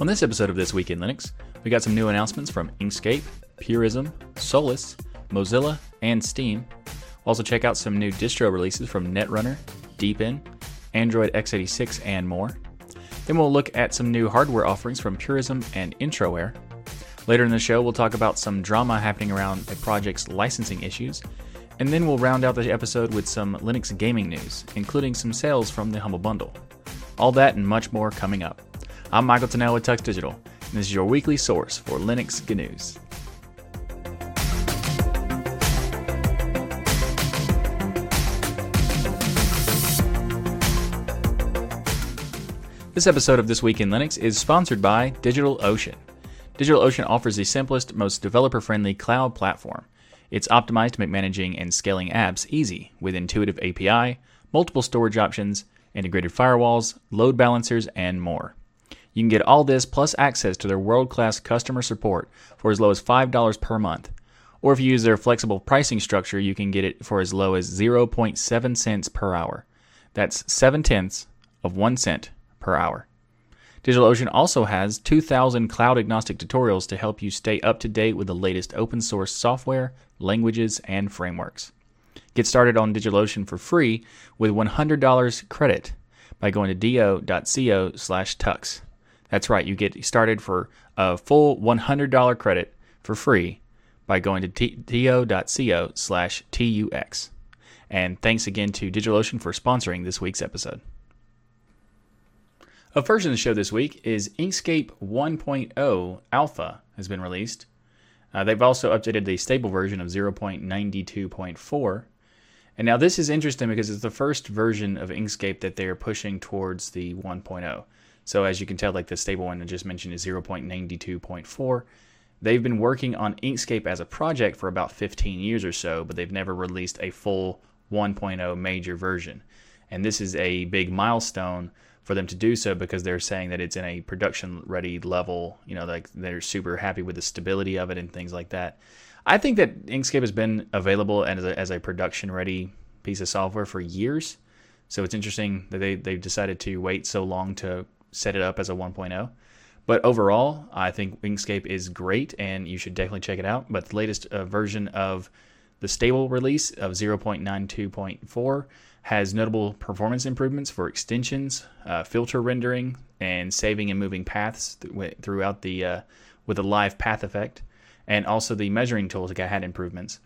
On this episode of This Week in Linux, we got some new announcements from Inkscape, Purism, Solus, Mozilla, and Steam. We'll also check out some new distro releases from Netrunner, Deepin, Android x86, and more. Then we'll look at some new hardware offerings from Purism and Entroware. Later in the show, we'll talk about some drama happening around a project's licensing issues. And then we'll round out the episode with some Linux gaming news, including some sales from the Humble Bundle. All that and much more coming up. I'm Michael Tunnell with Tux Digital, and this is your weekly source for Linux news. This episode of This Week in Linux is sponsored by DigitalOcean. DigitalOcean offers the simplest, most developer friendly cloud platform. It's optimized to make managing and scaling apps easy with intuitive API, multiple storage options, integrated firewalls, load balancers, and more. You can get all this plus access to their world class customer support for as low as $5 per month. Or if you use their flexible pricing structure, you can get it for as low as 0.7 cents per hour. That's 7 tenths of 1 cent per hour. DigitalOcean also has 2,000 cloud agnostic tutorials to help you stay up to date with the latest open source software, languages, and frameworks. Get started on DigitalOcean for free with $100 credit by going to do.co slash tux. That's right, you get started for a full $100 credit for free by going to do.co slash tux. And thanks again to DigitalOcean for sponsoring this week's episode. A version of the show this week is Inkscape 1.0 Alpha has been released. Uh, they've also updated the stable version of 0.92.4. And now this is interesting because it's the first version of Inkscape that they're pushing towards the 1.0. So as you can tell, like the stable one I just mentioned is 0.92.4. They've been working on Inkscape as a project for about 15 years or so, but they've never released a full 1.0 major version. And this is a big milestone for them to do so because they're saying that it's in a production ready level. You know, like they're super happy with the stability of it and things like that. I think that Inkscape has been available as a, as a production ready piece of software for years. So it's interesting that they, they've decided to wait so long to set it up as a 1.0. But overall, I think Inkscape is great and you should definitely check it out. But the latest uh, version of the stable release of 0.92.4 has notable performance improvements for extensions, uh, filter rendering, and saving and moving paths th- throughout the uh, with a live path effect, and also the measuring tools had improvements.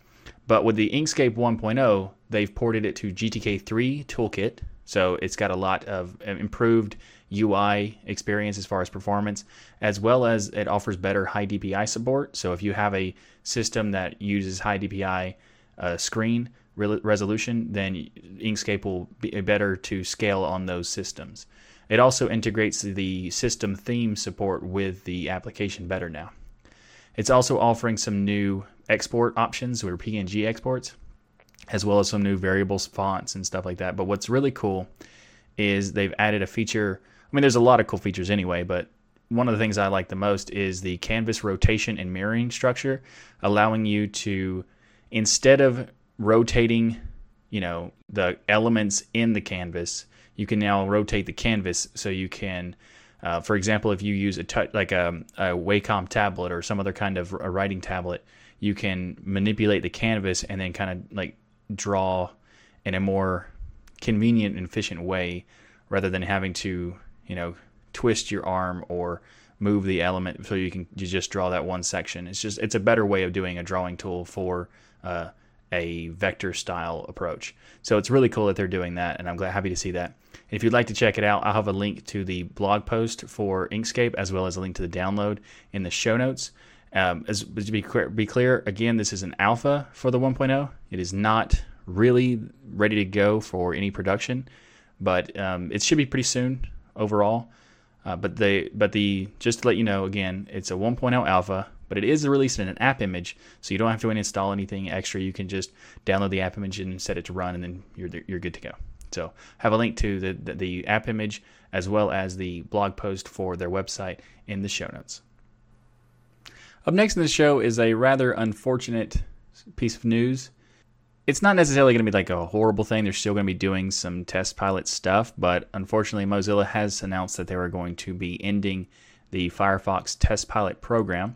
But with the Inkscape 1.0, they've ported it to GTK3 Toolkit, so it's got a lot of uh, improved UI experience as far as performance, as well as it offers better high DPI support. So if you have a system that uses high DPI uh, screen, re- resolution, then Inkscape will be better to scale on those systems. It also integrates the system theme support with the application better now. It's also offering some new export options or PNG exports, as well as some new variables fonts and stuff like that. But what's really cool is they've added a feature. I mean, there's a lot of cool features anyway, but one of the things I like the most is the canvas rotation and mirroring structure, allowing you to, instead of rotating, you know, the elements in the canvas, you can now rotate the canvas so you can, uh, for example, if you use a t- like a, a Wacom tablet or some other kind of a writing tablet, you can manipulate the canvas and then kind of like draw in a more convenient and efficient way rather than having to, you know, twist your arm or move the element so you can you just draw that one section. It's just it's a better way of doing a drawing tool for uh, a vector style approach. So it's really cool that they're doing that, and I'm glad happy to see that. If you'd like to check it out, I'll have a link to the blog post for Inkscape as well as a link to the download in the show notes. Um, as, to be clear, be clear, again, this is an alpha for the 1.0. It is not really ready to go for any production, but um, it should be pretty soon overall. Uh, but but the just to let you know again, it's a 1.0 alpha but it is released in an app image, so you don't have to install anything extra. You can just download the app image and set it to run, and then you're you're good to go. So have a link to the, the, the app image as well as the blog post for their website in the show notes. Up next in the show is a rather unfortunate piece of news. It's not necessarily going to be like a horrible thing. They're still going to be doing some test pilot stuff, but unfortunately, Mozilla has announced that they were going to be ending the Firefox Test Pilot program.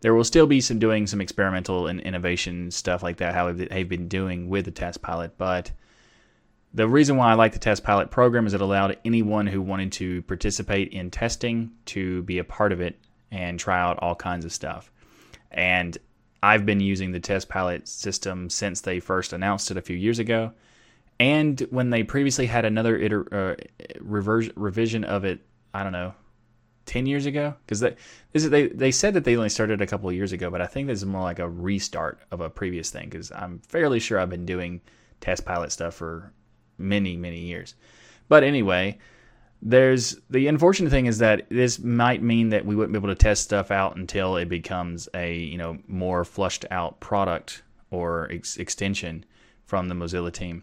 There will still be some doing some experimental and innovation stuff like that, how they've been doing with the Test Pilot. But the reason why I like the Test Pilot program is it allowed anyone who wanted to participate in testing to be a part of it and try out all kinds of stuff. And I've been using the Test Pilot system since they first announced it a few years ago and when they previously had another iter- uh, revision of it, I don't know, ten years ago, because they they they said that they only started a couple of years ago, but I think this is more like a restart of a previous thing because I'm fairly sure I've been doing test pilot stuff for many many years. But anyway, there's the unfortunate thing is that this might mean that we wouldn't be able to test stuff out until it becomes a you know more flushed out product or ex- extension from the Mozilla team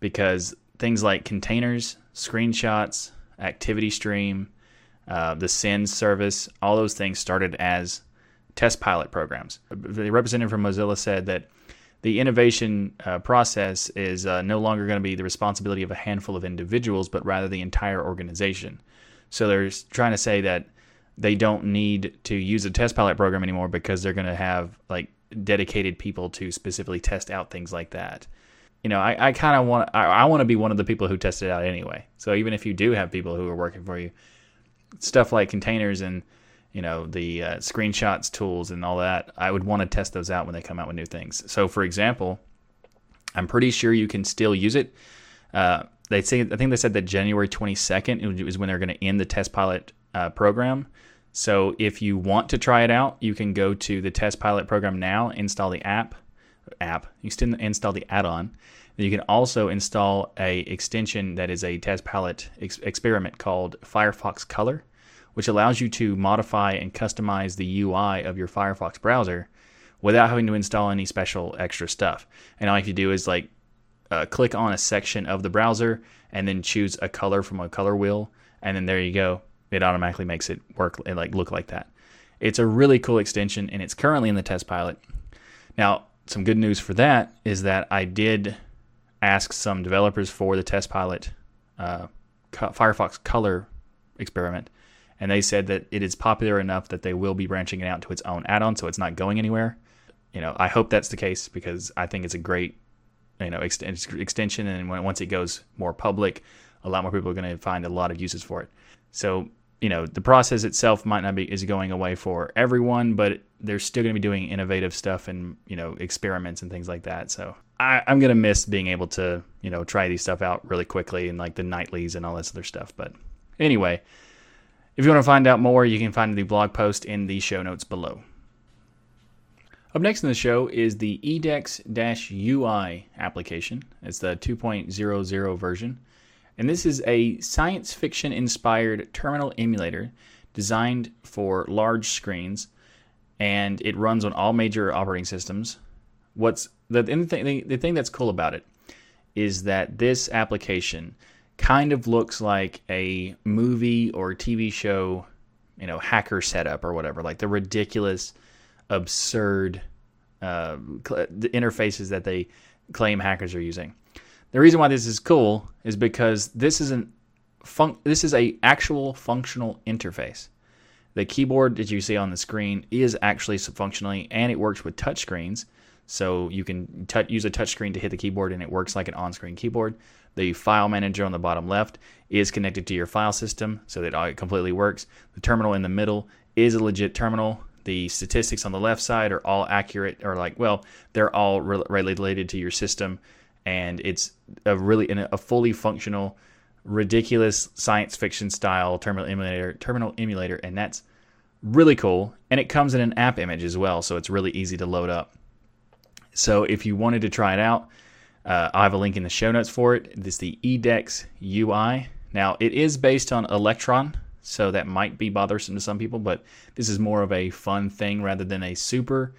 because things like containers, screenshots, activity stream, uh, the send service, all those things started as test pilot programs. The representative from Mozilla said that the innovation uh, process is uh, no longer going to be the responsibility of a handful of individuals, but rather the entire organization. So they're trying to say that they don't need to use a test pilot program anymore because they're going to have like dedicated people to specifically test out things like that you know, I, I kind of want I, I want to be one of the people who test it out anyway. So even if you do have people who are working for you, stuff like containers and you know the uh, screenshots tools and all that, I would want to test those out when they come out with new things. So for example, I'm pretty sure you can still use it. Uh, they say I think they said that January 22nd is when they're going to end the test pilot uh, program. So if you want to try it out, you can go to the test pilot program now, install the app app. You can install the add-on. You can also install a extension that is a test pilot ex- experiment called Firefox Color, which allows you to modify and customize the UI of your Firefox browser without having to install any special extra stuff. And all you have to do is like uh, click on a section of the browser and then choose a color from a color wheel, and then there you go. It automatically makes it work and like look like that. It's a really cool extension, and it's currently in the test pilot. Now, some good news for that is that I did ask some developers for the test pilot uh, Firefox Color experiment, and they said that it is popular enough that they will be branching it out to its own add-on, so it's not going anywhere. You know, I hope that's the case because I think it's a great, you know, ext- extension, and when, once it goes more public, a lot more people are going to find a lot of uses for it. So you know the process itself might not be is going away for everyone, but they're still going to be doing innovative stuff and you know experiments and things like that. So I, am going to miss being able to you know try these stuff out really quickly and like the nightlies and all this other stuff. But anyway, if you want to find out more, you can find the blog post in the show notes below. Up next in the show is the eDex-UI application. It's the 2.00 version. And this is a science fiction inspired terminal emulator designed for large screens and it runs on all major operating systems. What's the, the, the thing that's cool about it is that this application kind of looks like a movie or TV show, you know, hacker setup or whatever, like the ridiculous, absurd uh, the interfaces that they claim hackers are using. The reason why this is cool is because this is an fun- this is a actual functional interface. The keyboard that you see on the screen is actually functionally, and it works with touch screens. So you can t- use a touchscreen to hit the keyboard, and it works like an on-screen keyboard. The file manager on the bottom left is connected to your file system, so that uh, it completely works. The terminal in the middle is a legit terminal. The statistics on the left side are all accurate, or like, well, they're all re- related to your system and it's a really a fully functional, ridiculous science fiction style terminal emulator. Terminal emulator, and that's really cool. And it comes in an app image as well, so it's really easy to load up. So if you wanted to try it out, uh, I have a link in the show notes for it. This is the eDex UI. Now it is based on Electron, so that might be bothersome to some people, but this is more of a fun thing rather than a super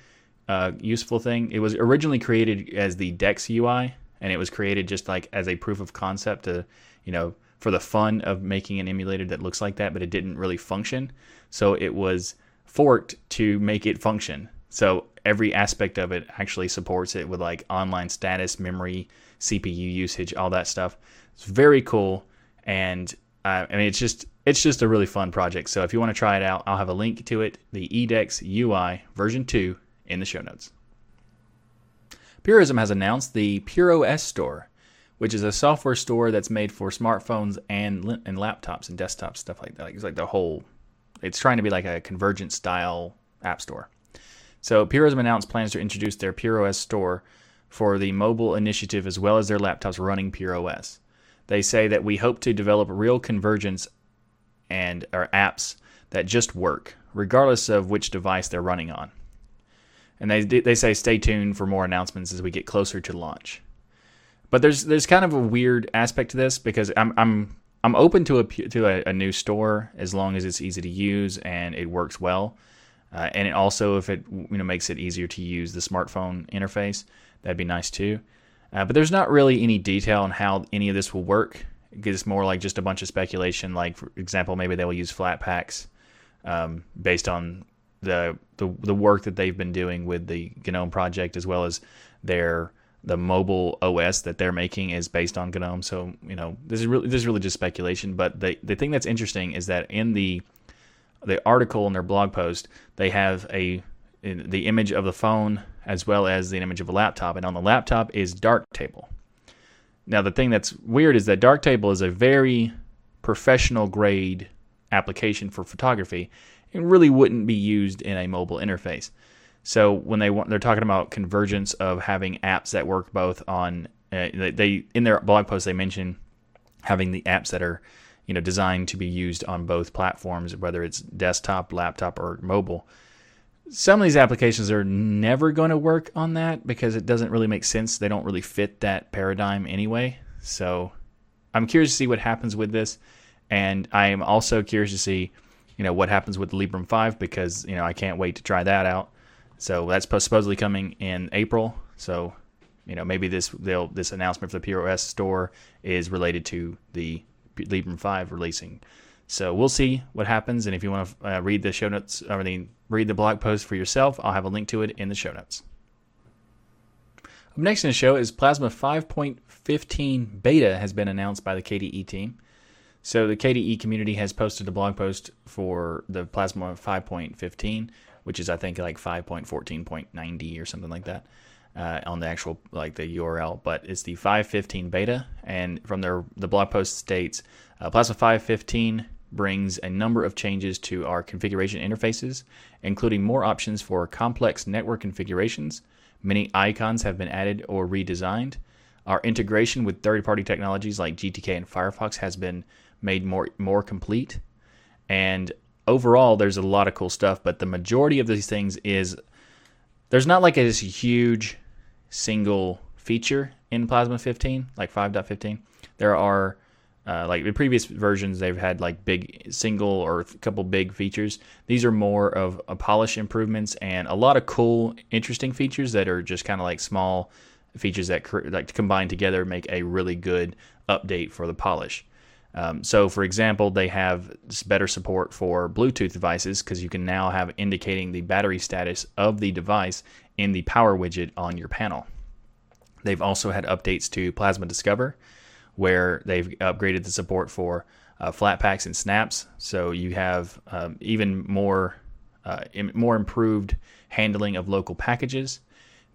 uh, useful thing. It was originally created as the Dex UI, and it was created just like as a proof of concept to you know for the fun of making an emulator that looks like that but it didn't really function so it was forked to make it function so every aspect of it actually supports it with like online status memory cpu usage all that stuff it's very cool and Uh, I mean, it's just it's just a really fun project. So if you want to try it out, I'll have a link to it, the Edex UI version two, in the show notes. Purism has announced the PureOS store, which is a software store that's made for smartphones and and laptops and desktops, stuff like that. It's like the whole. It's trying to be like a convergent style app store. So Purism announced plans to introduce their PureOS store for the mobile initiative as well as their laptops running PureOS. They say that we hope to develop real convergence and our apps that just work, regardless of which device they're running on. And they they say stay tuned for more announcements as we get closer to launch. But there's there's kind of a weird aspect to this because I'm I'm I'm open to a to a, a new store as long as it's easy to use and it works well. Uh, and it also, if it you know makes it easier to use the smartphone interface, that'd be nice too. Uh, but there's not really any detail on how any of this will work. It's more like just a bunch of speculation. Like, for example, maybe they will use Flatpaks um, based on the, the the work that they've been doing with the GNOME project, as well as their the mobile OS that they're making is based on GNOME. So you know, this is really this is really just speculation. But the the thing that's interesting is that in the the article in their blog post, they have a the image of the phone as well as the image of a laptop, and on the laptop is Darktable. Now, the thing that's weird is that Darktable is a very professional grade application for photography and really wouldn't be used in a mobile interface. So when they want, they're talking about convergence of having apps that work both on uh, they in their blog post they mention having the apps that are you know designed to be used on both platforms, whether it's desktop, laptop, or mobile. Some of these applications are never going to work on that because it doesn't really make sense. They don't really fit that paradigm anyway. So I'm curious to see what happens with this, and I am also curious to see, you know, what happens with Librem 5 because you know I can't wait to try that out. So that's supposedly coming in April. So you know maybe this this announcement for the POS store is related to the Librem 5 releasing. So we'll see what happens. And if you want to uh, read the show notes, or the, read the blog post for yourself, I'll have a link to it in the show notes. Up next in the show is Plasma 5.15 beta has been announced by the KDE team. So the KDE community has posted a blog post for the Plasma 5.15, which is I think like 5.14.90 or something like that uh, on the actual like the URL, but it's the 515 beta. And from their the blog post states, uh, Plasma 515 brings a number of changes to our configuration interfaces, including more options for complex network configurations. Many icons have been added or redesigned. Our integration with third-party technologies like GTK and Firefox has been made more more complete. And overall, there's a lot of cool stuff, but the majority of these things is there's not like a huge single feature in Plasma 15, like 5.15. There are uh, like the previous versions, they've had like big single or a couple big features. These are more of a polish improvements and a lot of cool, interesting features that are just kind of like small features that like combine together make a really good update for the polish. Um, so, for example, they have better support for Bluetooth devices because you can now have indicating the battery status of the device in the power widget on your panel. They've also had updates to Plasma Discover, where they've upgraded the support for uh, Flatpaks and snaps. So you have um, even more uh, more improved handling of local packages,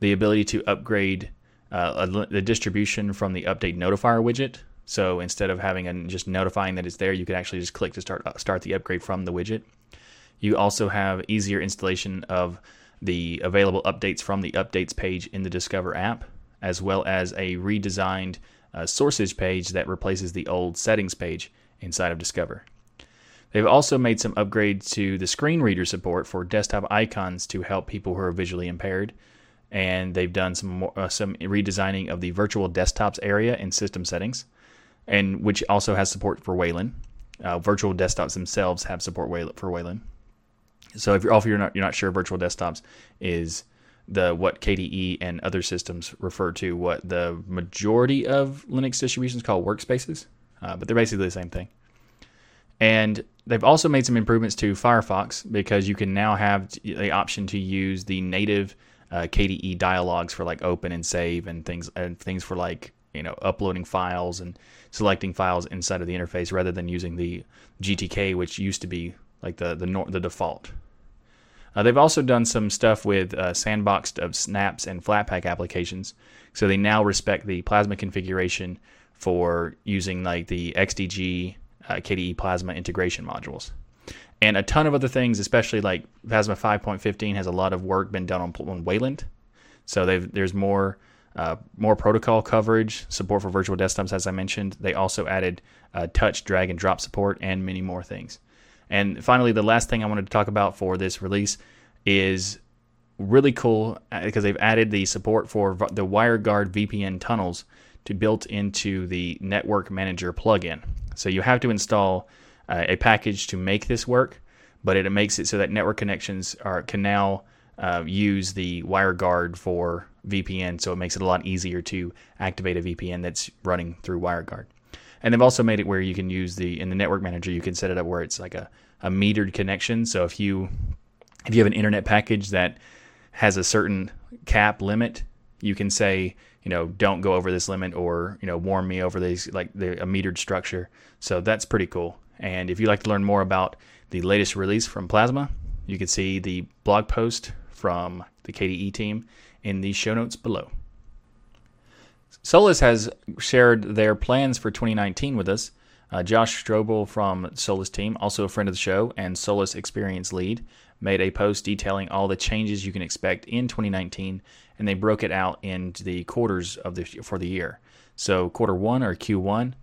the ability to upgrade uh, the distribution from the update notifier widget. So instead of having a, just notifying that it's there, you can actually just click to start uh, start the upgrade from the widget. You also have easier installation of the available updates from the updates page in the Discover app, as well as a redesigned uh, sources page that replaces the old settings page inside of Discover. They've also made some upgrades to the screen reader support for desktop icons to help people who are visually impaired. And they've done some more, uh, some redesigning of the virtual desktops area in system settings, and which also has support for Wayland. Uh, virtual desktops themselves have support for Wayland. So if you're, if you're not you're not sure, virtual desktops is the what KDE and other systems refer to what the majority of Linux distributions call workspaces, uh, but they're basically the same thing. And they've also made some improvements to Firefox because you can now have the option to use the native uh, KDE dialogues for like open and save and things and things for like you know uploading files and selecting files inside of the interface rather than using the GTK, which used to be like the the, the default. Uh, they've also done some stuff with uh, sandboxed of snaps and Flatpak applications, so they now respect the Plasma configuration for using like the XDG uh, KDE Plasma integration modules. And a ton of other things, especially like Plasma 5.15 has a lot of work been done on, on Wayland. So there's more uh, more protocol coverage, support for virtual desktops, as I mentioned. They also added uh, touch, drag, and drop support, and many more things. And finally, the last thing I wanted to talk about for this release is really cool because uh, they've added the support for the WireGuard VPN tunnels to built into the Network Manager plugin. So you have to install uh, a package to make this work, but it, makes it so that network connections are can now uh, use the WireGuard for VPN. So it makes it a lot easier to activate a VPN that's running through WireGuard. And they've also made it where you can use the in the network manager you can set it up where it's like a, a metered connection. So if you if you have an internet package that has a certain cap limit, you can say you know, don't go over this limit or, you know, warn me over these, like the, a metered structure. So that's pretty cool. And if you'd like to learn more about the latest release from Plasma, you can see the blog post from the KDE team in the show notes below. Solus has shared their plans for 2019 with us. Uh, Josh Strobl from Solus team, also a friend of the show and Solus experience lead, made a post detailing all the changes you can expect in 2019 and they broke it out into the quarters of the for the year. So quarter one or Q1,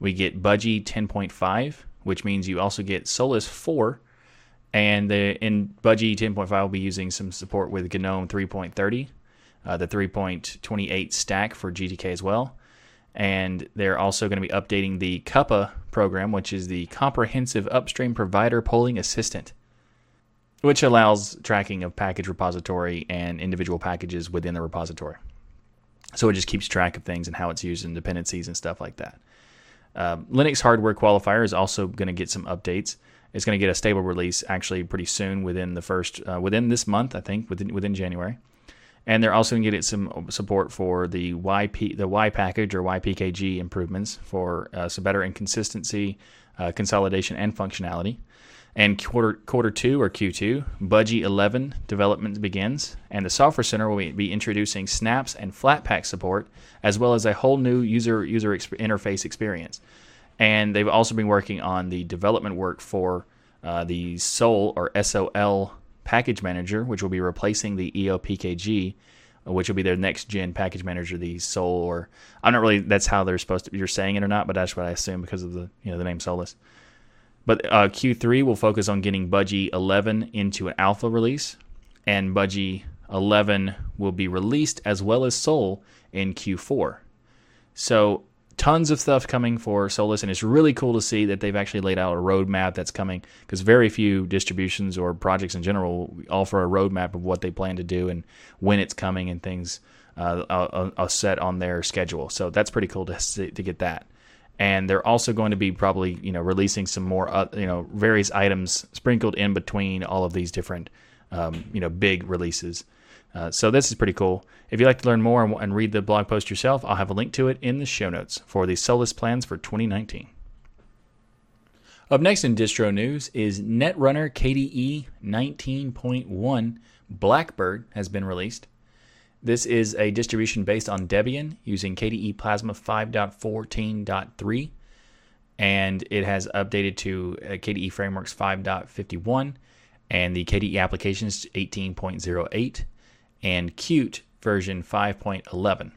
we get Budgie 10.5, which means you also get Solus 4, and the in Budgie 10.5 will be using some support with GNOME 3.30, uh, the 3.28 stack for GTK as well. And they're also going to be updating the CUPPA program, which is the Comprehensive Upstream Provider Polling Assistant which allows tracking of package repository and individual packages within the repository. So it just keeps track of things and how it's used in dependencies and stuff like that. Uh, Linux Hardware Qualifier is also going to get some updates. It's going to get a stable release actually pretty soon within the first uh, within this month, I think, within within January. And they're also going to get some support for the YP the Y package or YPKG improvements for uh, some better inconsistency, uh, consolidation, and functionality. And quarter quarter two or Q2, Budgie 11 development begins, and the Software Center will be introducing snaps and Flatpak support, as well as a whole new user user interface experience. And they've also been working on the development work for uh, the Sol or SOL package manager, which will be replacing the EOPKG, which will be their next gen package manager, the Sol or I'm not really that's how they're supposed to you're saying it or not, but that's what I assume because of the you know the name Solus. But uh, Q3 will focus on getting Budgie 11 into an alpha release, and Budgie 11 will be released as well as Sol in Q4. So tons of stuff coming for Solus, and it's really cool to see that they've actually laid out a roadmap that's coming because very few distributions or projects in general offer a roadmap of what they plan to do and when it's coming and things uh, are, are set on their schedule. So that's pretty cool to see, to get that and they're also going to be probably you know releasing some more uh, you know various items sprinkled in between all of these different um, you know big releases. Uh, so this is pretty cool. If you'd like to learn more and, and, read the blog post yourself, I'll have a link to it in the show notes for the Solus plans for 2019. Up next in distro news is Netrunner KDE 19.1 Blackbird has been released. This is a distribution based on Debian using KDE Plasma 5.14.3, and it has updated to uh, KDE Frameworks 5.51 and the KDE applications 18.08 and Qt version 5.11.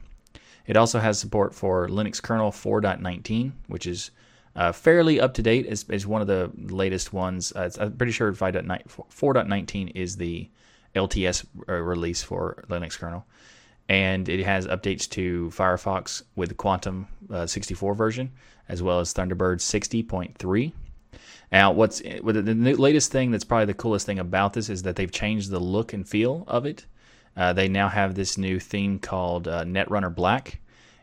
It also has support for Linux kernel 4.19, which is uh, fairly up to date. Is, is one of the latest ones. Uh, I'm pretty sure 4.19 is the LTS uh, release for Linux kernel, and it has updates to Firefox with Quantum uh, 64 version as well as Thunderbird 60.3. Now, what's the latest thing that's probably the coolest thing about this is that they've changed the look and feel of it. Uh, they now have this new theme called uh, Netrunner Black.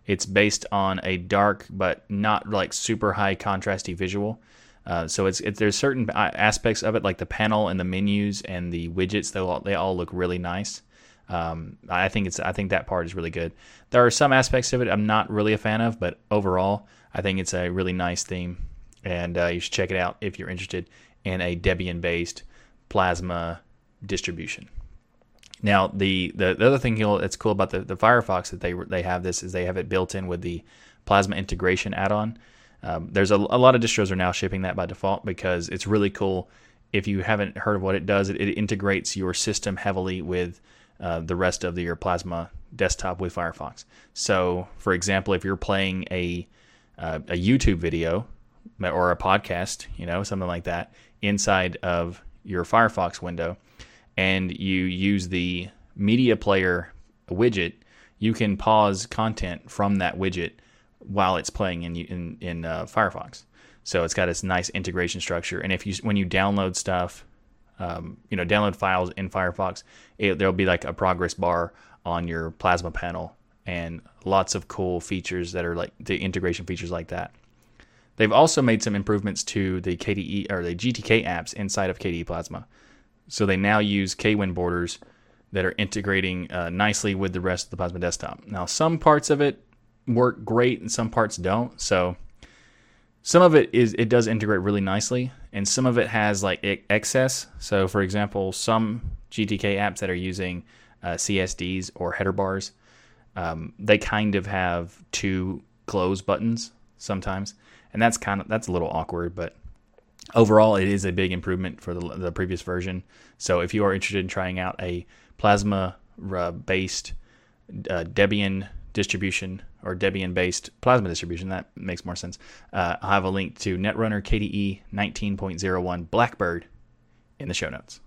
It's based on a dark but not like super high contrasty visual. Uh, so it's, it, there's certain aspects of it, like the panel and the menus and the widgets. They all they all look really nice. Um, I think it's I think that part is really good. There are some aspects of it I'm not really a fan of, but overall, I think it's a really nice theme, and uh, you should check it out if you're interested in a Debian-based Plasma distribution. Now, the, the, the other thing that's cool about the, the Firefox that they they have this is they have it built in with the Plasma integration add-on. Um, there's a, a, lot of distros are now shipping that by default because it's really cool. If you haven't heard of what it does, it, it integrates your system heavily with uh, the rest of the, your Plasma desktop with Firefox. So, for example, if you're playing a uh, a YouTube video or a podcast, you know, something like that, inside of your Firefox window, and you use the media player widget, you can pause content from that widget while it's playing in in, in uh, Firefox. So it's got this nice integration structure. And if you when you download stuff, um, you know, download files in Firefox, it, there'll be like a progress bar on your Plasma panel, and lots of cool features that are like the integration features like that. They've also made some improvements to the KDE or the GTK apps inside of KDE Plasma. So they now use KWin borders that are integrating uh, nicely with the rest of the Plasma desktop. Now, some parts of it work great and some parts don't. So some of it is it does integrate really nicely, and some of it has like excess. So, for example, some GTK apps that are using uh, CSDs or header bars, um, they kind of have two close buttons sometimes, and that's kind of that's a little awkward, but overall it is a big improvement for the, the previous version. So if you are interested in trying out a plasma uh, based uh, debian distribution or debian based plasma distribution that makes more sense uh, i have a link to netrunner kde 19.01 blackbird in the show notes.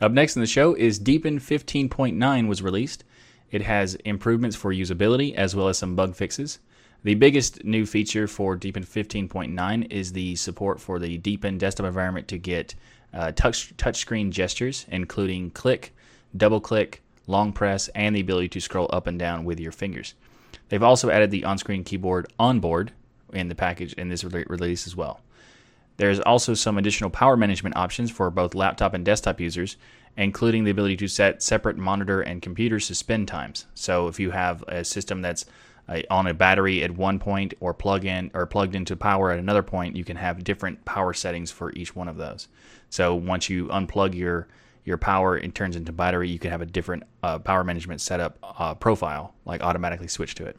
Up next in the show is deepin 15.9 was released. It has improvements for usability as well as some bug fixes the biggest new feature for Deepin 15.9 is the support for the Deepin desktop environment to get uh, touch touchscreen gestures, including click, double click, long press, and the ability to scroll up and down with your fingers. They've also added the on-screen keyboard on board in the package in this release as well. There's also some additional power management options for both laptop and desktop users, including the ability to set separate monitor and computer suspend times. So if you have a system that's on a battery at one point or plug in or plugged into power at another point, you can have different power settings for each one of those. So once you unplug your your power, it turns into battery. You can have a different uh, power management setup uh, profile, like automatically switch to it.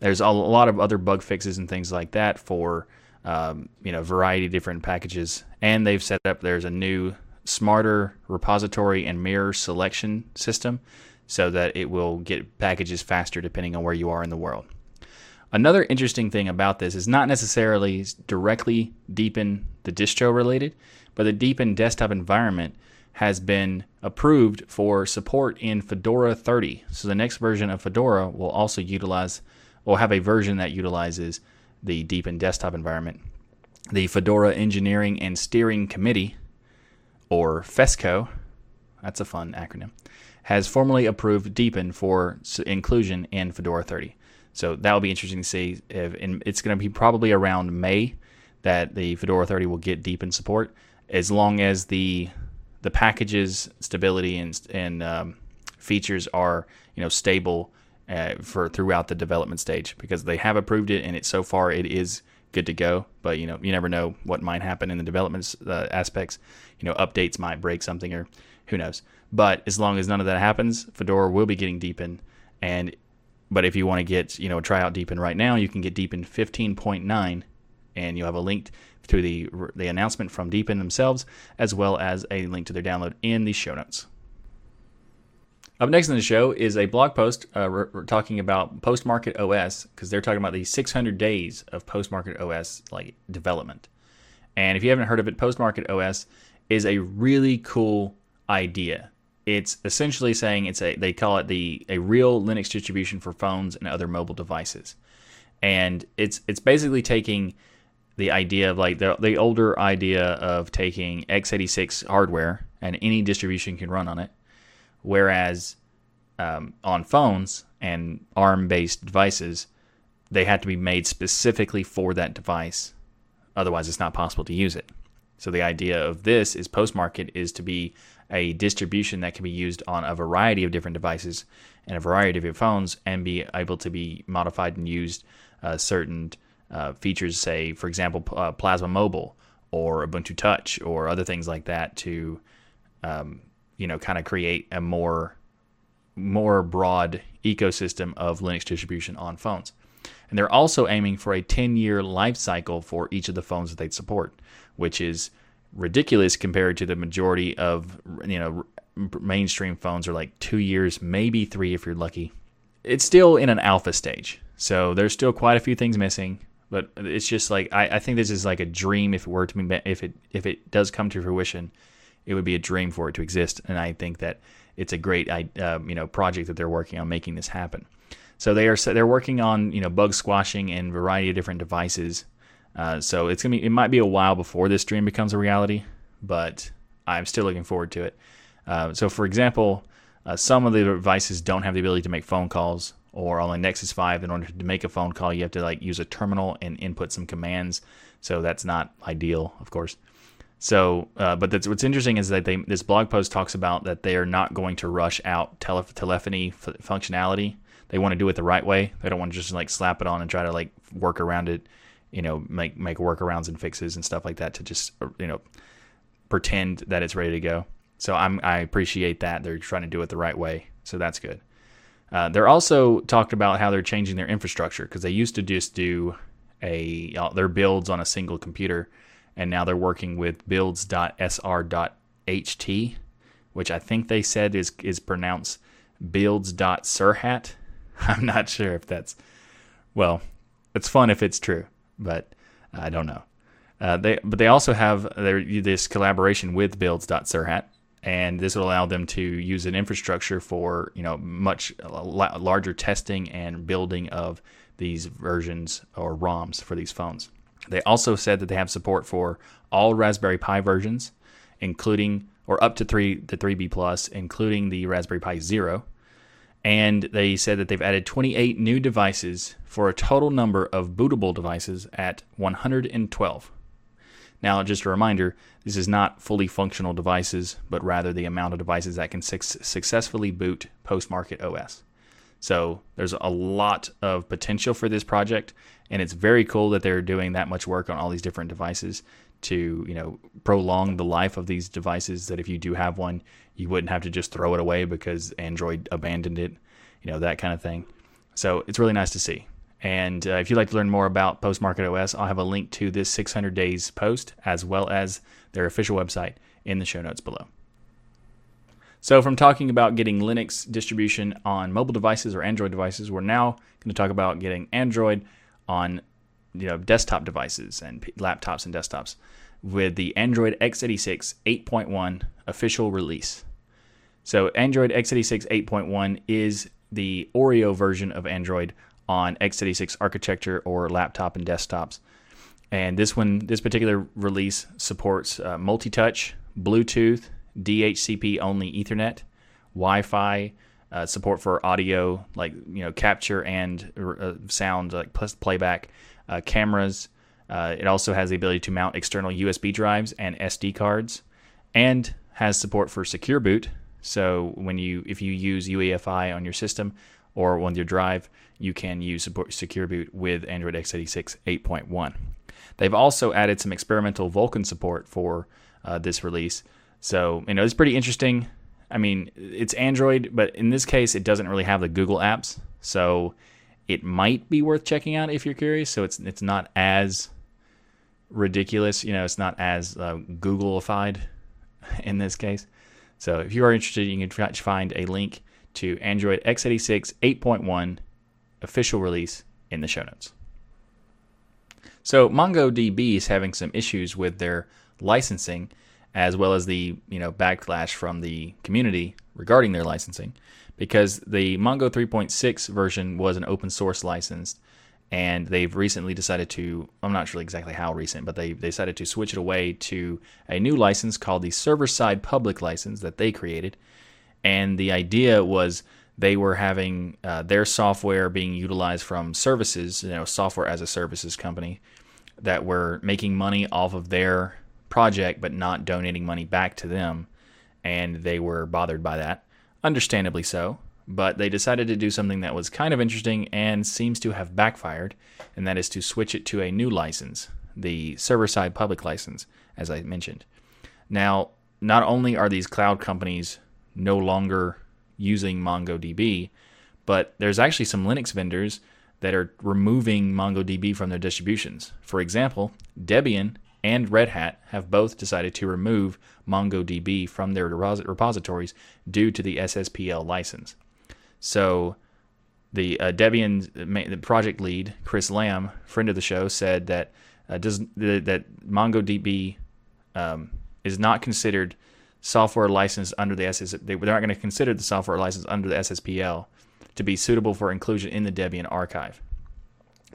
There's a lot of other bug fixes and things like that for um, you know variety of different packages, and they've set up. There's a new smarter repository and mirror selection system so that it will get packages faster depending on where you are in the world. Another interesting thing about this is not necessarily directly Deepin the distro related, but the Deepin desktop environment has been approved for support in Fedora 30. So the next version of Fedora will also utilize, will have a version that utilizes the Deepin desktop environment. The Fedora Engineering and Steering Committee, or FESCO, that's a fun acronym, has formally approved Deepin for inclusion in Fedora 30. So that will be interesting to see. If, and it's going to be probably around May that the Fedora 30 will get Deepin support, as long as the the packages stability and and um, features are you know stable uh, for throughout the development stage because they have approved it and it so far it is good to go. But you know you never know what might happen in the development uh, aspects. You know updates might break something or who knows. But as long as none of that happens, Fedora will be getting Deepin. And but if you want to get you know try out Deepin right now, you can get Deepin 15.9, and you'll have a link to the the announcement from Deepin themselves, as well as a link to their download in the show notes. Up next in the show is a blog post uh, we're, talking about Postmarket OS because they're talking about the 600 days of Postmarket OS like development. And if you haven't heard of it, Postmarket OS is a really cool idea it's essentially saying it's a they call it the a real Linux distribution for phones and other mobile devices, and it's it's basically taking the idea of like the the older idea of taking x86 hardware and any distribution can run on it, whereas um, on phones and ARM based devices, they have to be made specifically for that device, otherwise it's not possible to use it. So the idea of this is post market is to be a distribution that can be used on a variety of different devices and a variety of different phones and be able to be modified and used uh, certain uh, features, say, for example, uh, Plasma Mobile or Ubuntu Touch or other things like that to, um, you know, kind of create a more more broad ecosystem of Linux distribution on phones. And they're also aiming for a 10 year life cycle for each of the phones that they support, which is ridiculous compared to the majority of you know mainstream phones are like two years, maybe three if you're lucky. It's still in an alpha stage, so there's still quite a few things missing. But it's just like I, I think this is like a dream if it were to be if it if it does come to fruition, it would be a dream for it to exist. And I think that it's a great uh, you know project that they're working on making this happen. So they are they're working on you know bug squashing and variety of different devices. Uh, so it's gonna be it might be a while before this dream becomes a reality, but I'm still looking forward to it. Uh, so for example, uh, some of the devices don't have the ability to make phone calls, or on the Nexus 5, in order to make a phone call, you have to like use a terminal and input some commands. So that's not ideal, of course. So, uh, but what's interesting is that they, this blog post talks about that they are not going to rush out tele- telephony f- functionality. They want to do it the right way. They don't want to just like slap it on and try to like work around it, you know, make make workarounds and fixes and stuff like that to just uh, you know pretend that it's ready to go. So I'm I appreciate that they're trying to do it the right way. So that's good. Uh, they're also talked about how they're changing their infrastructure because they used to just do a uh, their builds on a single computer and now they're working with builds.sr.ht, which I think they said is is pronounced builds.sirhat. I'm not sure if that's well, it's fun if it's true, but I don't know. Uh, they but they also have their this collaboration with builds.sirhat, and this will allow them to use an infrastructure for you know much larger testing and building of these versions or ROMs for these phones. They also said that they have support for all Raspberry Pi versions, including or up to three the 3B plus, including the Raspberry Pi Zero. And they said that they've added 28 new devices for a total number of bootable devices at 112. Now, just a reminder, this is not fully functional devices, but rather the amount of devices that can su- successfully boot post-market OS. So there's a lot of potential for this project, and it's very cool that they're doing that much work on all these different devices to you know prolong the life of these devices. That if you do have one, you wouldn't have to just throw it away because Android abandoned it, you know that kind of thing. So it's really nice to see. And uh, if you'd like to learn more about Postmarket OS, I'll have a link to this 600 days post as well as their official website in the show notes below. So, from talking about getting Linux distribution on mobile devices or Android devices, we're now going to talk about getting Android on you know desktop devices and laptops and desktops with the Android x86 8.1 official release. So, Android x86 8.1 is the Oreo version of Android on x86 architecture or laptop and desktops. And this one, this particular release supports uh, multi-touch, Bluetooth, DHCP only Ethernet, Wi-Fi, uh, support for audio like you know capture and uh, sound like plus playback, uh, cameras. Uh, it also has the ability to mount external USB drives and SD cards, and has support for secure boot. So when you if you use UEFI on your system or on your drive, you can use support secure boot with Android x86 8.1. They've also added some experimental Vulkan support for uh, this release so, you know, it's pretty interesting. I mean, it's Android, but in this case, it doesn't really have the Google apps. So it might be worth checking out if you're curious. So it's it's not as ridiculous, you know, it's not as uh, Googleified in this case. So if you are interested, you can find a link to Android x86 8.1 official release in the show notes. So MongoDB is having some issues with their licensing as well as the you know backlash from the community regarding their licensing, because the Mongo 3.6 version was an open source license, and they've recently decided to I'm not sure exactly how recent, but they, they decided to switch it away to a new license called the server side public license that they created, and the idea was they were having uh, their software being utilized from services, you know, software as a services company that were making money off of their project but not donating money back to them, and they were bothered by that, understandably so. But they decided to do something that was kind of interesting and seems to have backfired, and that is to switch it to a new license, the server side public license, as I mentioned. Now, not only are these cloud companies no longer using MongoDB, but there's actually some Linux vendors that are removing MongoDB from their distributions. For example, Debian and Red Hat have both decided to remove MongoDB from their repositories due to the SSPL license. So, the uh, Debian project lead Chris Lamb, friend of the show, said that uh, does that MongoDB um, is not considered software license under the SS. They, they're not going to consider the software license under the SSPL to be suitable for inclusion in the Debian archive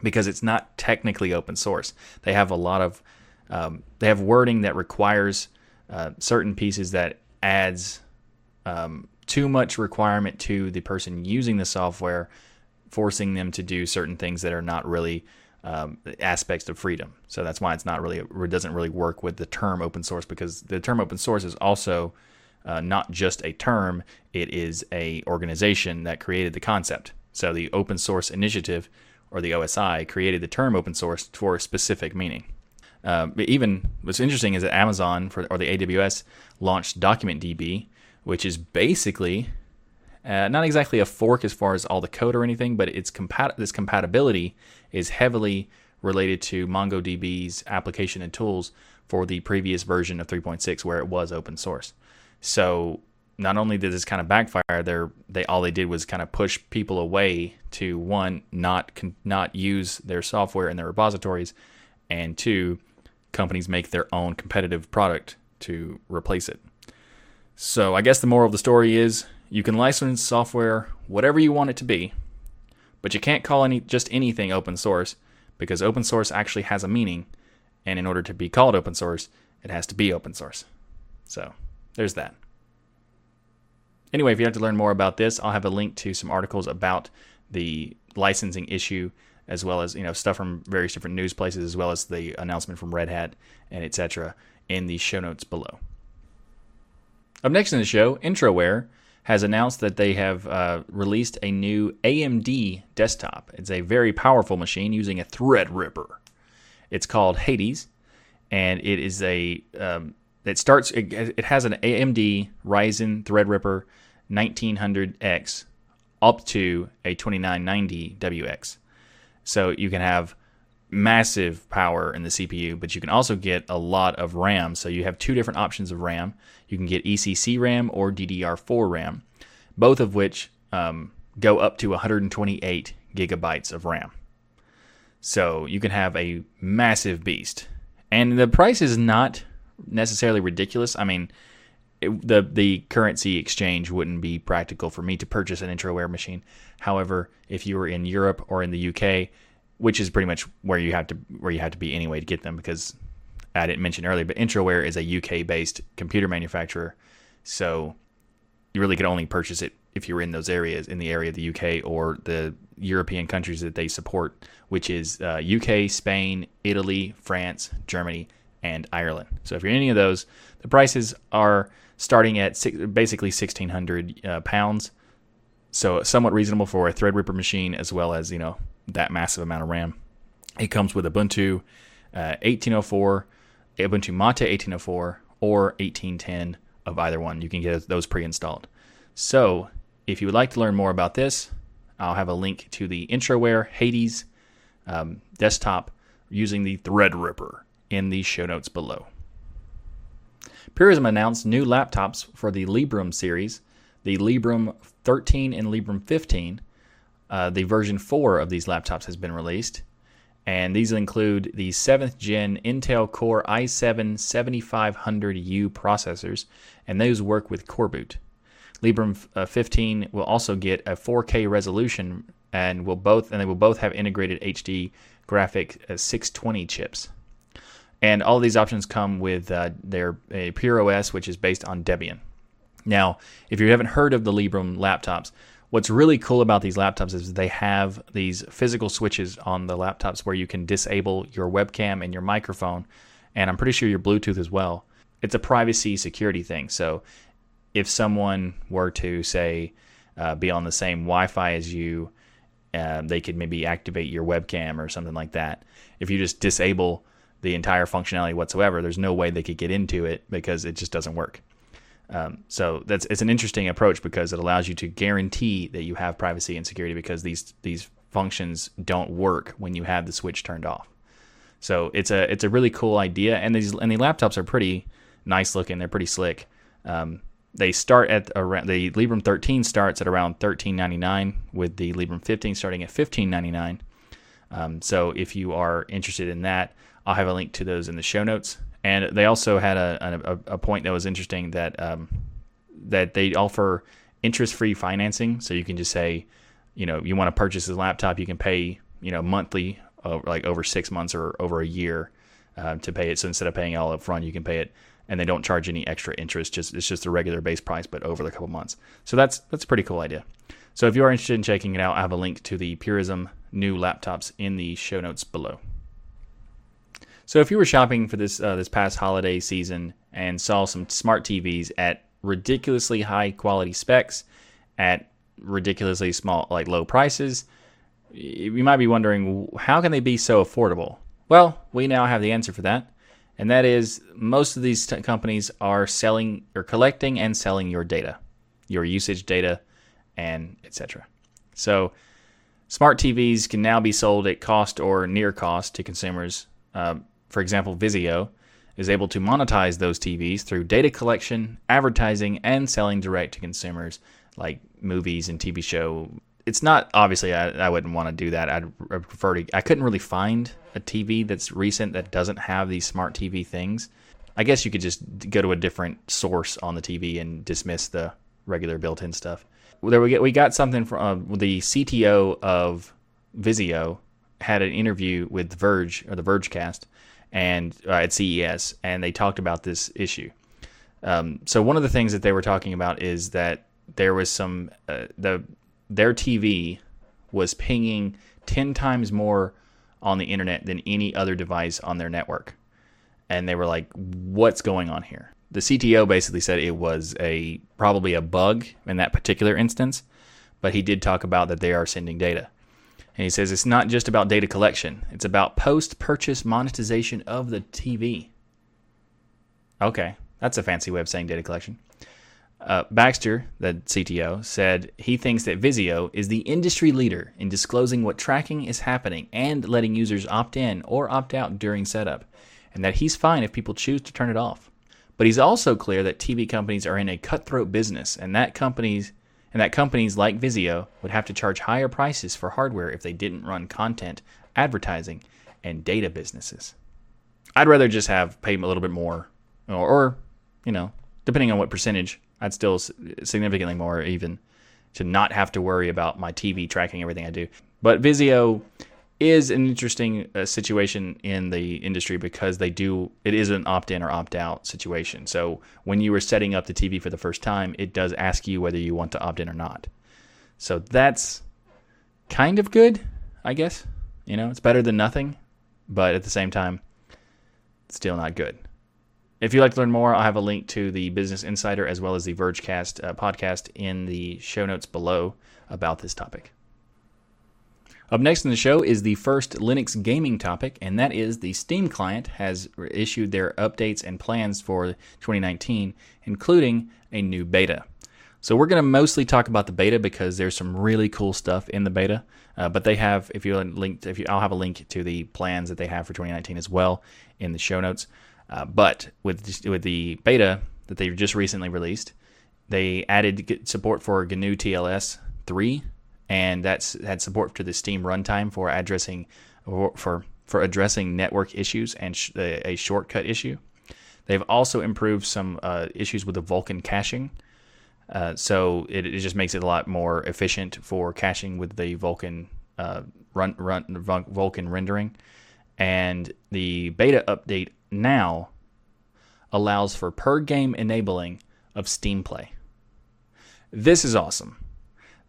because it's not technically open source. They have a lot of um, they have wording that requires uh, certain pieces that adds um, too much requirement to the person using the software, forcing them to do certain things that are not really um, aspects of freedom. So that's why it's not really it doesn't really work with the term open source because the term open source is also uh, not just a term; it is a organization that created the concept. So the Open Source Initiative, or the OSI, created the term open source for a specific meaning. Uh, even what's interesting is that Amazon for, or the AWS launched DocumentDB, which is basically uh, not exactly a fork as far as all the code or anything, but its compat- this compatibility is heavily related to MongoDB's application and tools for the previous version of 3.6 where it was open source. So not only did this kind of backfire, they they all they did was kind of push people away to one not not use their software in their repositories, and two, companies make their own competitive product to replace it. So I guess the moral of the story is you can license software whatever you want it to be, but you can't call any just anything open source because open source actually has a meaning, and in order to be called open source, it has to be open source. So there's that. Anyway, if you'd like to learn more about this, I'll have a link to some articles about the licensing issue, as well as you know stuff from various different news places, as well as the announcement from Red Hat and etc. in the show notes below. Up next in the show, Entroware has announced that they have uh, released a new AMD desktop. It's a very powerful machine using a Threadripper. It's called Hades, and it is a um, it starts. It, it, has an AMD Ryzen Threadripper 1900X up to a 2990 WX. So you can have massive power in the CPU, but you can also get a lot of RAM. So you have two different options of RAM. You can get ECC RAM or DDR4 RAM, both of which um, go up to 128 gigabytes of RAM. So you can have a massive beast. And the price is not necessarily ridiculous. I mean, it, the the currency exchange wouldn't be practical for me to purchase an Entroware machine. However, if you were in Europe or in the UK, which is pretty much where you have to where you have to be anyway to get them because I didn't mention earlier, but Entroware is a UK based computer manufacturer, so you really could only purchase it if you were in those areas in the area of the UK or the European countries that they support, which is uh, UK, Spain, Italy, France, Germany, and Ireland. So if you're in any of those, the prices are starting at six, basically 1,600 uh, pounds. So somewhat reasonable for a Threadripper machine as well as you know that massive amount of RAM. It comes with Ubuntu uh, 1804, Ubuntu Mate 1804, or 1810 of either one. You can get those pre-installed. So if you would like to learn more about this, I'll have a link to the Entroware Hades um, desktop using the Threadripper in the show notes below. Purism announced new laptops for the Librem series, the Librem 13 and Librem 15. Uh, the version 4 of these laptops has been released, and these include the 7th gen Intel Core i7 7500U processors, and those work with Coreboot. Librem uh, 15 will also get a 4K resolution, and will both and they will both have integrated HD graphic uh, 620 chips. And all these options come with uh, their a Pure OS, which is based on Debian. Now, if you haven't heard of the Librem laptops, what's really cool about these laptops is they have these physical switches on the laptops where you can disable your webcam and your microphone and I'm pretty sure your Bluetooth as well. It's a privacy security thing. So if someone were to say uh, be on the same Wi-Fi as you, uh, they could maybe activate your webcam or something like that. If you just disable the entire functionality whatsoever, there's no way they could get into it because it just doesn't work. Um, so that's it's an interesting approach because it allows you to guarantee that you have privacy and security because these these functions don't work when you have the switch turned off. So it's a it's a really cool idea, and these and the laptops are pretty nice looking. They're pretty slick. Um, they start at around the Librem 13 starts at around 13.99, with the Librem 15 starting at 15.99. Um, so if you are interested in that, I'll have a link to those in the show notes. And they also had a, a, a point that was interesting that um, that they offer interest-free financing. So you can just say, you know, you want to purchase a laptop, you can pay, you know, monthly, uh, like over six months or over a year uh, to pay it. So instead of paying all up front, you can pay it, and they don't charge any extra interest. Just it's just a regular base price, but over the couple months. So that's that's a pretty cool idea. So if you are interested in checking it out, I have a link to the Purism new laptops in the show notes below. So if you were shopping for this uh, this past holiday season and saw some smart TVs at ridiculously high quality specs at ridiculously small like low prices, you might be wondering how can they be so affordable? Well, we now have the answer for that. And that is most of these t- companies are selling or collecting and selling your data, your usage data and etc. So smart TVs can now be sold at cost or near cost to consumers uh, for example, Vizio, is able to monetize those TVs through data collection, advertising, and selling direct to consumers like movies and TV show. It's not obviously I, I wouldn't want to do that. I'd, prefer to. I couldn't really find a TV that's recent that doesn't have these smart TV things. I guess you could just go to a different source on the TV and dismiss the regular built-in stuff. There we get we got something from uh, the CTO of Vizio had an interview with Verge or the Vergecast, and uh, at CES, and they talked about this issue. Um, so one of the things that they were talking about is that there was some uh, the their TV was pinging ten times more on the internet than any other device on their network, and they were like, "What's going on here?" The CTO basically said it was a probably a bug in that particular instance, but he did talk about that they are sending data. And he says it's not just about data collection, it's about post purchase monetization of the TV. Okay, that's a fancy way of saying data collection. Uh, Baxter, the CTO, said he thinks that Vizio is the industry leader in disclosing what tracking is happening and letting users opt in or opt out during setup, and that he's fine if people choose to turn it off. But he's also clear that TV companies are in a cutthroat business, and that companies and that companies like Vizio would have to charge higher prices for hardware if they didn't run content, advertising, and data businesses. I'd rather just have pay a little bit more, or, or you know, depending on what percentage, I'd still significantly more even to not have to worry about my TV tracking everything I do. But Vizio is an interesting uh, situation in the industry because they do it is an opt-in or opt-out situation. So when you are setting up the TV for the first time, it does ask you whether you want to opt in or not. So that's kind of good, I guess. You know, it's better than nothing, but at the same time, still not good. If you'd like to learn more, I'll have a link to the Business Insider as well as the Vergecast uh, podcast in the show notes below about this topic. Up next in the show is the first Linux gaming topic, and that is the Steam client has issued their updates and plans for 2019, including a new beta. So we're going to mostly talk about the beta because there's some really cool stuff in the beta. Uh, but they have, if you link, if you, I'll have a link to the plans that they have for 2019 as well in the show notes. Uh, but with with the beta that they just recently released, they added support for GNU TLS 3 and that's had support to the Steam runtime for addressing for for addressing network issues and sh- a, shortcut issue. They've also improved some uh, issues with the Vulkan caching, uh, so it, it, just makes it a lot more efficient for caching with the Vulkan uh, run, run Vulkan rendering. And the beta update now allows for per game enabling of Steam Play. This is awesome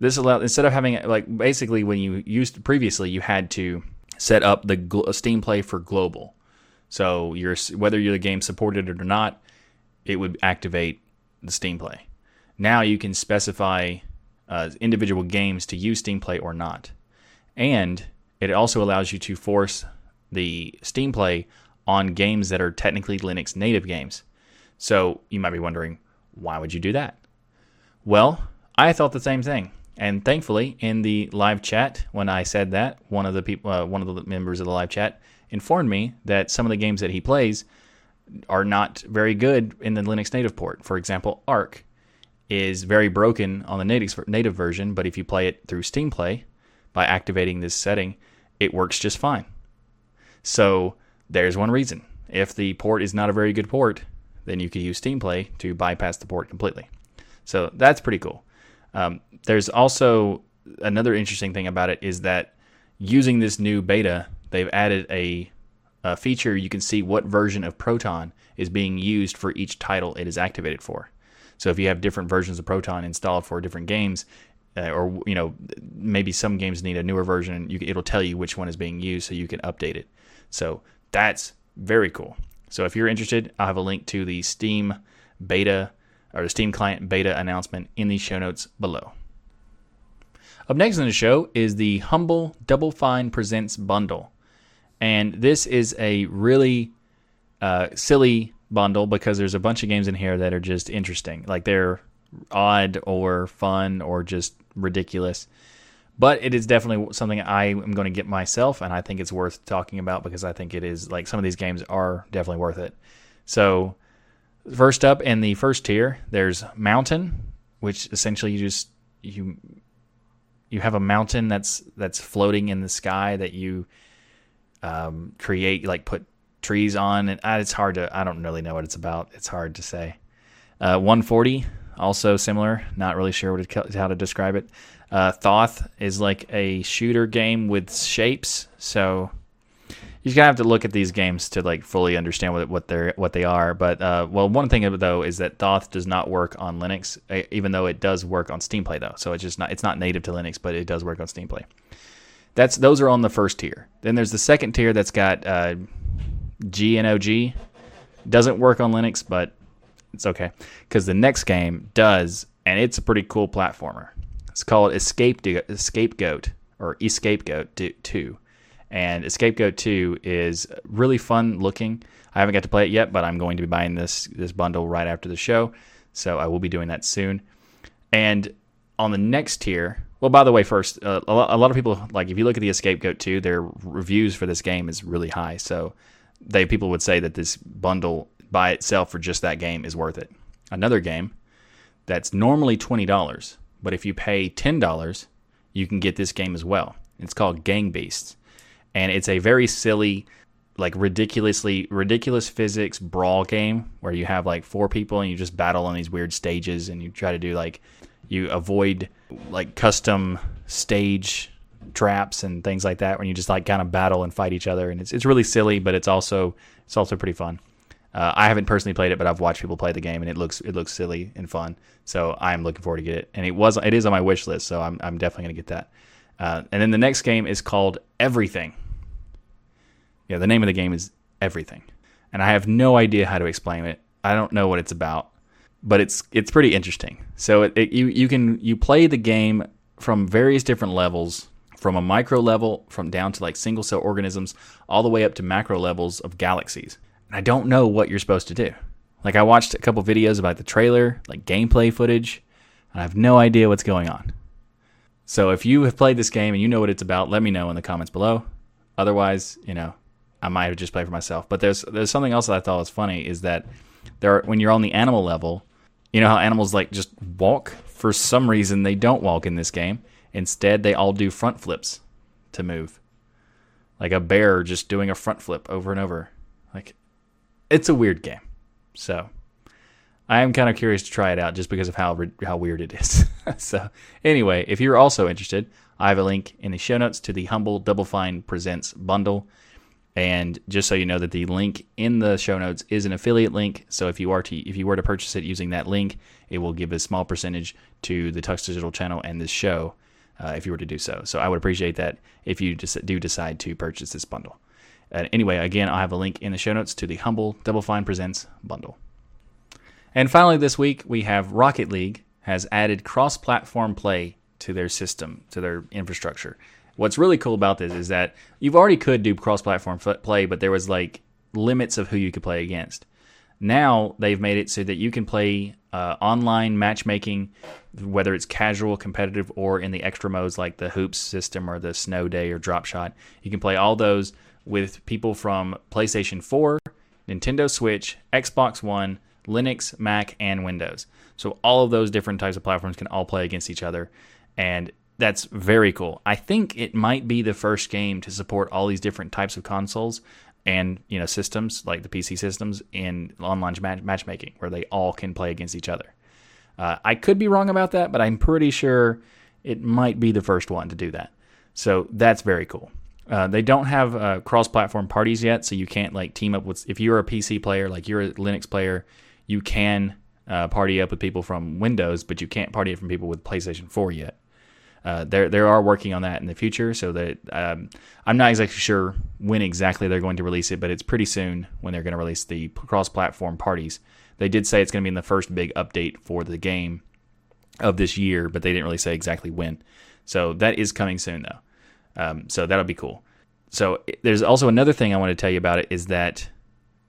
this allowed instead of having like basically when you used previously you had to set up the Steam Play for global. So you're whether your game supported it or not, it would activate the Steam Play. Now you can specify uh, individual games to use Steam Play or not, and it also allows you to force the Steam Play on games that are technically Linux native games. So you might be wondering, why would you do that? Well, I thought the same thing. And thankfully, in the live chat, when I said that, one of the people, uh, one of the members of the live chat, informed me that some of the games that he plays are not very good in the Linux native port. For example, ARK is very broken on the native native version, but if you play it through Steam Play by activating this setting, it works just fine. So there's one reason. If the port is not a very good port, then you could use Steam Play to bypass the port completely. So that's pretty cool. Um, there's also another interesting thing about it is that using this new beta, they've added a, a feature you can see what version of Proton is being used for each title it is activated for. So if you have different versions of Proton installed for different games, uh, or you know maybe some games need a newer version, you, it'll tell you which one is being used, so you can update it. So that's very cool. So if you're interested, I'll have a link to the Steam beta the Steam client beta announcement in the show notes below. Up next in the show is the Humble Double Fine Presents bundle. And this is a really uh, silly bundle because there's a bunch of games in here that are just interesting. Like they're odd or fun or just ridiculous. But it is definitely something I am going to get myself, and I think it's worth talking about because I think it is like some of these games are definitely worth it. So, first up in the first tier, there's Mountain, which essentially you just you you have a mountain that's that's floating in the sky that you um, create, like put trees on, and uh, it's hard to I don't really know what it's about. It's hard to say. Uh, 140 also similar. Not really sure what it, how to describe it. Uh, Thoth is like a shooter game with shapes, so you gotta have to look at these games to like fully understand what what they're what they are. But uh, well, one thing though is that Thoth does not work on Linux, even though it does work on Steam Play though. So it's just not it's not native to Linux, but it does work on Steam Play. That's those are on the first tier. Then there's the second tier that's got uh, GNOG. Doesn't work on Linux, but it's okay because the next game does, and it's a pretty cool platformer. It's called Escape Scapegoat or Escapegoat Two, and Escapegoat Two is really fun looking. I haven't got to play it yet, but I'm going to be buying this this bundle right after the show, so I will be doing that soon. And on the next tier, well, by the way, first, uh, a, lot, of people like if you look at the Escapegoat 2, their reviews for this game is really high. So they people would say that this bundle by itself for just that game is worth it. Another game that's normally twenty dollars but if you pay $10, you can get this game as well. It's called Gang Beasts. And it's a very silly, like ridiculously ridiculous physics brawl game where you have like four people and you just battle on these weird stages and you try to do like you avoid like custom stage traps and things like that when you just like kind of battle and fight each other and it's it's really silly but it's also it's also pretty fun. Uh, I haven't personally played it, but I've watched people play the game, and it looks it looks silly and fun. So I'm looking forward to get it. And it was it is on my wish list, so I'm I'm definitely gonna get that. Uh, and then the next game is called Everything. Yeah, the name of the game is Everything, and I have no idea how to explain it. I don't know what it's about, but it's it's pretty interesting. So it, it, you you can you play the game from various different levels from a micro level from down to like single cell organisms all the way up to macro levels of galaxies and I don't know what you're supposed to do. Like I watched a couple videos about the trailer, like gameplay footage, and I have no idea what's going on. So if you have played this game and you know what it's about, let me know in the comments below. Otherwise, you know, I might have just played for myself. But there's there's something else that I thought was funny is that there are, when you're on the animal level, you know how animals like just walk. For some reason, they don't walk in this game. Instead, they all do front flips to move, like a bear just doing a front flip over and over. Like it's a weird game. So I am kind of curious to try it out just because of how how weird it is. so anyway, if you're also interested, I have a link in the show notes to the Humble Double Fine Presents bundle. And just so you know that the link in the show notes is an affiliate link. So if you are to if you were to purchase it using that link, it will give a small percentage to the Tux Digital channel and this show. Uh, if you were to do so, so I would appreciate that if you do decide to purchase this bundle. Uh, anyway, again, I'll have a link in the show notes to the Humble Double Fine Presents bundle. And finally, this week, we have Rocket League has added cross platform play to their system, to their infrastructure. What's really cool about this is that you've already could do cross platform play, but there was like limits of who you could play against. Now they've made it so that you can play uh, online matchmaking, whether it's casual, competitive, or in the extra modes like the hoops system or the snow day or drop shot. You can play all those with people from PlayStation 4, Nintendo Switch, Xbox One, Linux, Mac, and Windows. So all of those different types of platforms can all play against each other. And that's very cool. I think it might be the first game to support all these different types of consoles and you know systems like the PC systems in online match- matchmaking where they all can play against each other. Uh, I could be wrong about that, but I'm pretty sure it might be the first one to do that. So that's very cool. Uh, they don't have uh, cross-platform parties yet, so you can't like team up with. If you're a PC player, like you're a Linux player, you can uh, party up with people from Windows, but you can't party up from people with PlayStation 4 yet. Uh, they are working on that in the future, so that um, I'm not exactly sure when exactly they're going to release it, but it's pretty soon when they're going to release the cross-platform parties. They did say it's going to be in the first big update for the game of this year, but they didn't really say exactly when. So that is coming soon, though. Um, so that'll be cool. So there's also another thing I want to tell you about it is that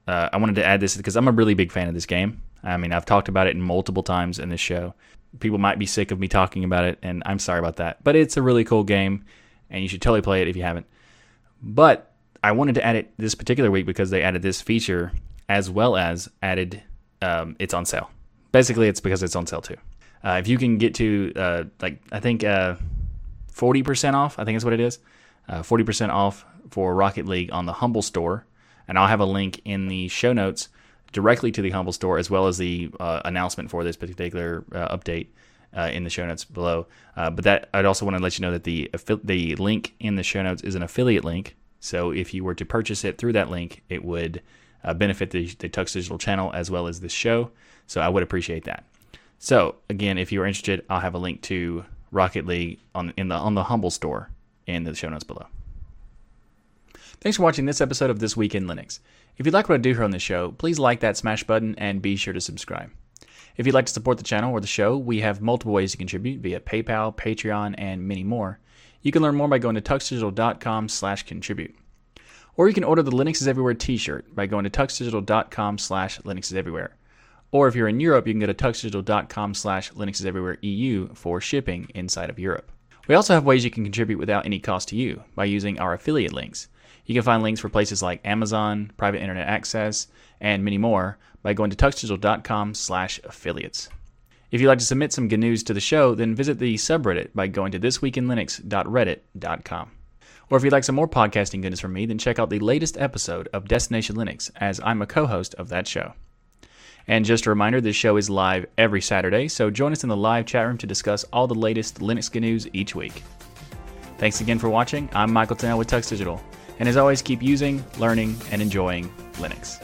uh, I wanted to add this because I'm a really big fan of this game. I mean, I've talked about it multiple times in this show. People might be sick of me talking about it, and I'm sorry about that. But it's a really cool game, and you should totally play it if you haven't. But I wanted to add it this particular week because they added this feature as well as added um, it's on sale. Basically, it's because it's on sale too. Uh, if you can get to uh, like I think uh, forty percent off, I think is what it is. Uh, forty percent off for Rocket League on the Humble Store, and I'll have a link in the show notes directly to the Humble Store, as well as the uh, announcement for this particular uh, update uh, in the show notes below. Uh, but that I'd also want to let you know that the the link in the show notes is an affiliate link. So if you were to purchase it through that link, it would uh, benefit the, the Tux Digital channel as well as this show. So I would appreciate that. So again, if you are interested, I'll have a link to Rocket League on in the on the Humble Store in the show notes below. Thanks for watching this episode of This Week in Linux. If you like what I do here on the show, please like that smash button and be sure to subscribe. If you'd like to support the channel or the show, we have multiple ways to contribute via PayPal, Patreon, and many more. You can learn more by going to tuxdigital.com slash contribute. Or you can order the Linux is Everywhere t-shirt by going to tuxdigital.com slash Linux is Everywhere. Or if you're in Europe, you can go to tuxdigital.com slash Linux is Everywhere EU for shipping inside of Europe. We also have ways you can contribute without any cost to you by using our affiliate links. You can find links for places like Amazon, private internet access, and many more by going to tuxdigital.com slash affiliates. If you'd like to submit some GNUs to the show, then visit the subreddit by going to thisweekinlinux.reddit.com. Or if you'd like some more podcasting goodness from me, then check out the latest episode of Destination Linux, as I'm a co host of that show. And just a reminder, this show is live every Saturday, so join us in the live chat room to discuss all the latest Linux news each week. Thanks again for watching. I'm Michael Tunnell with Tux Digital. And as always, keep using, learning, and enjoying Linux.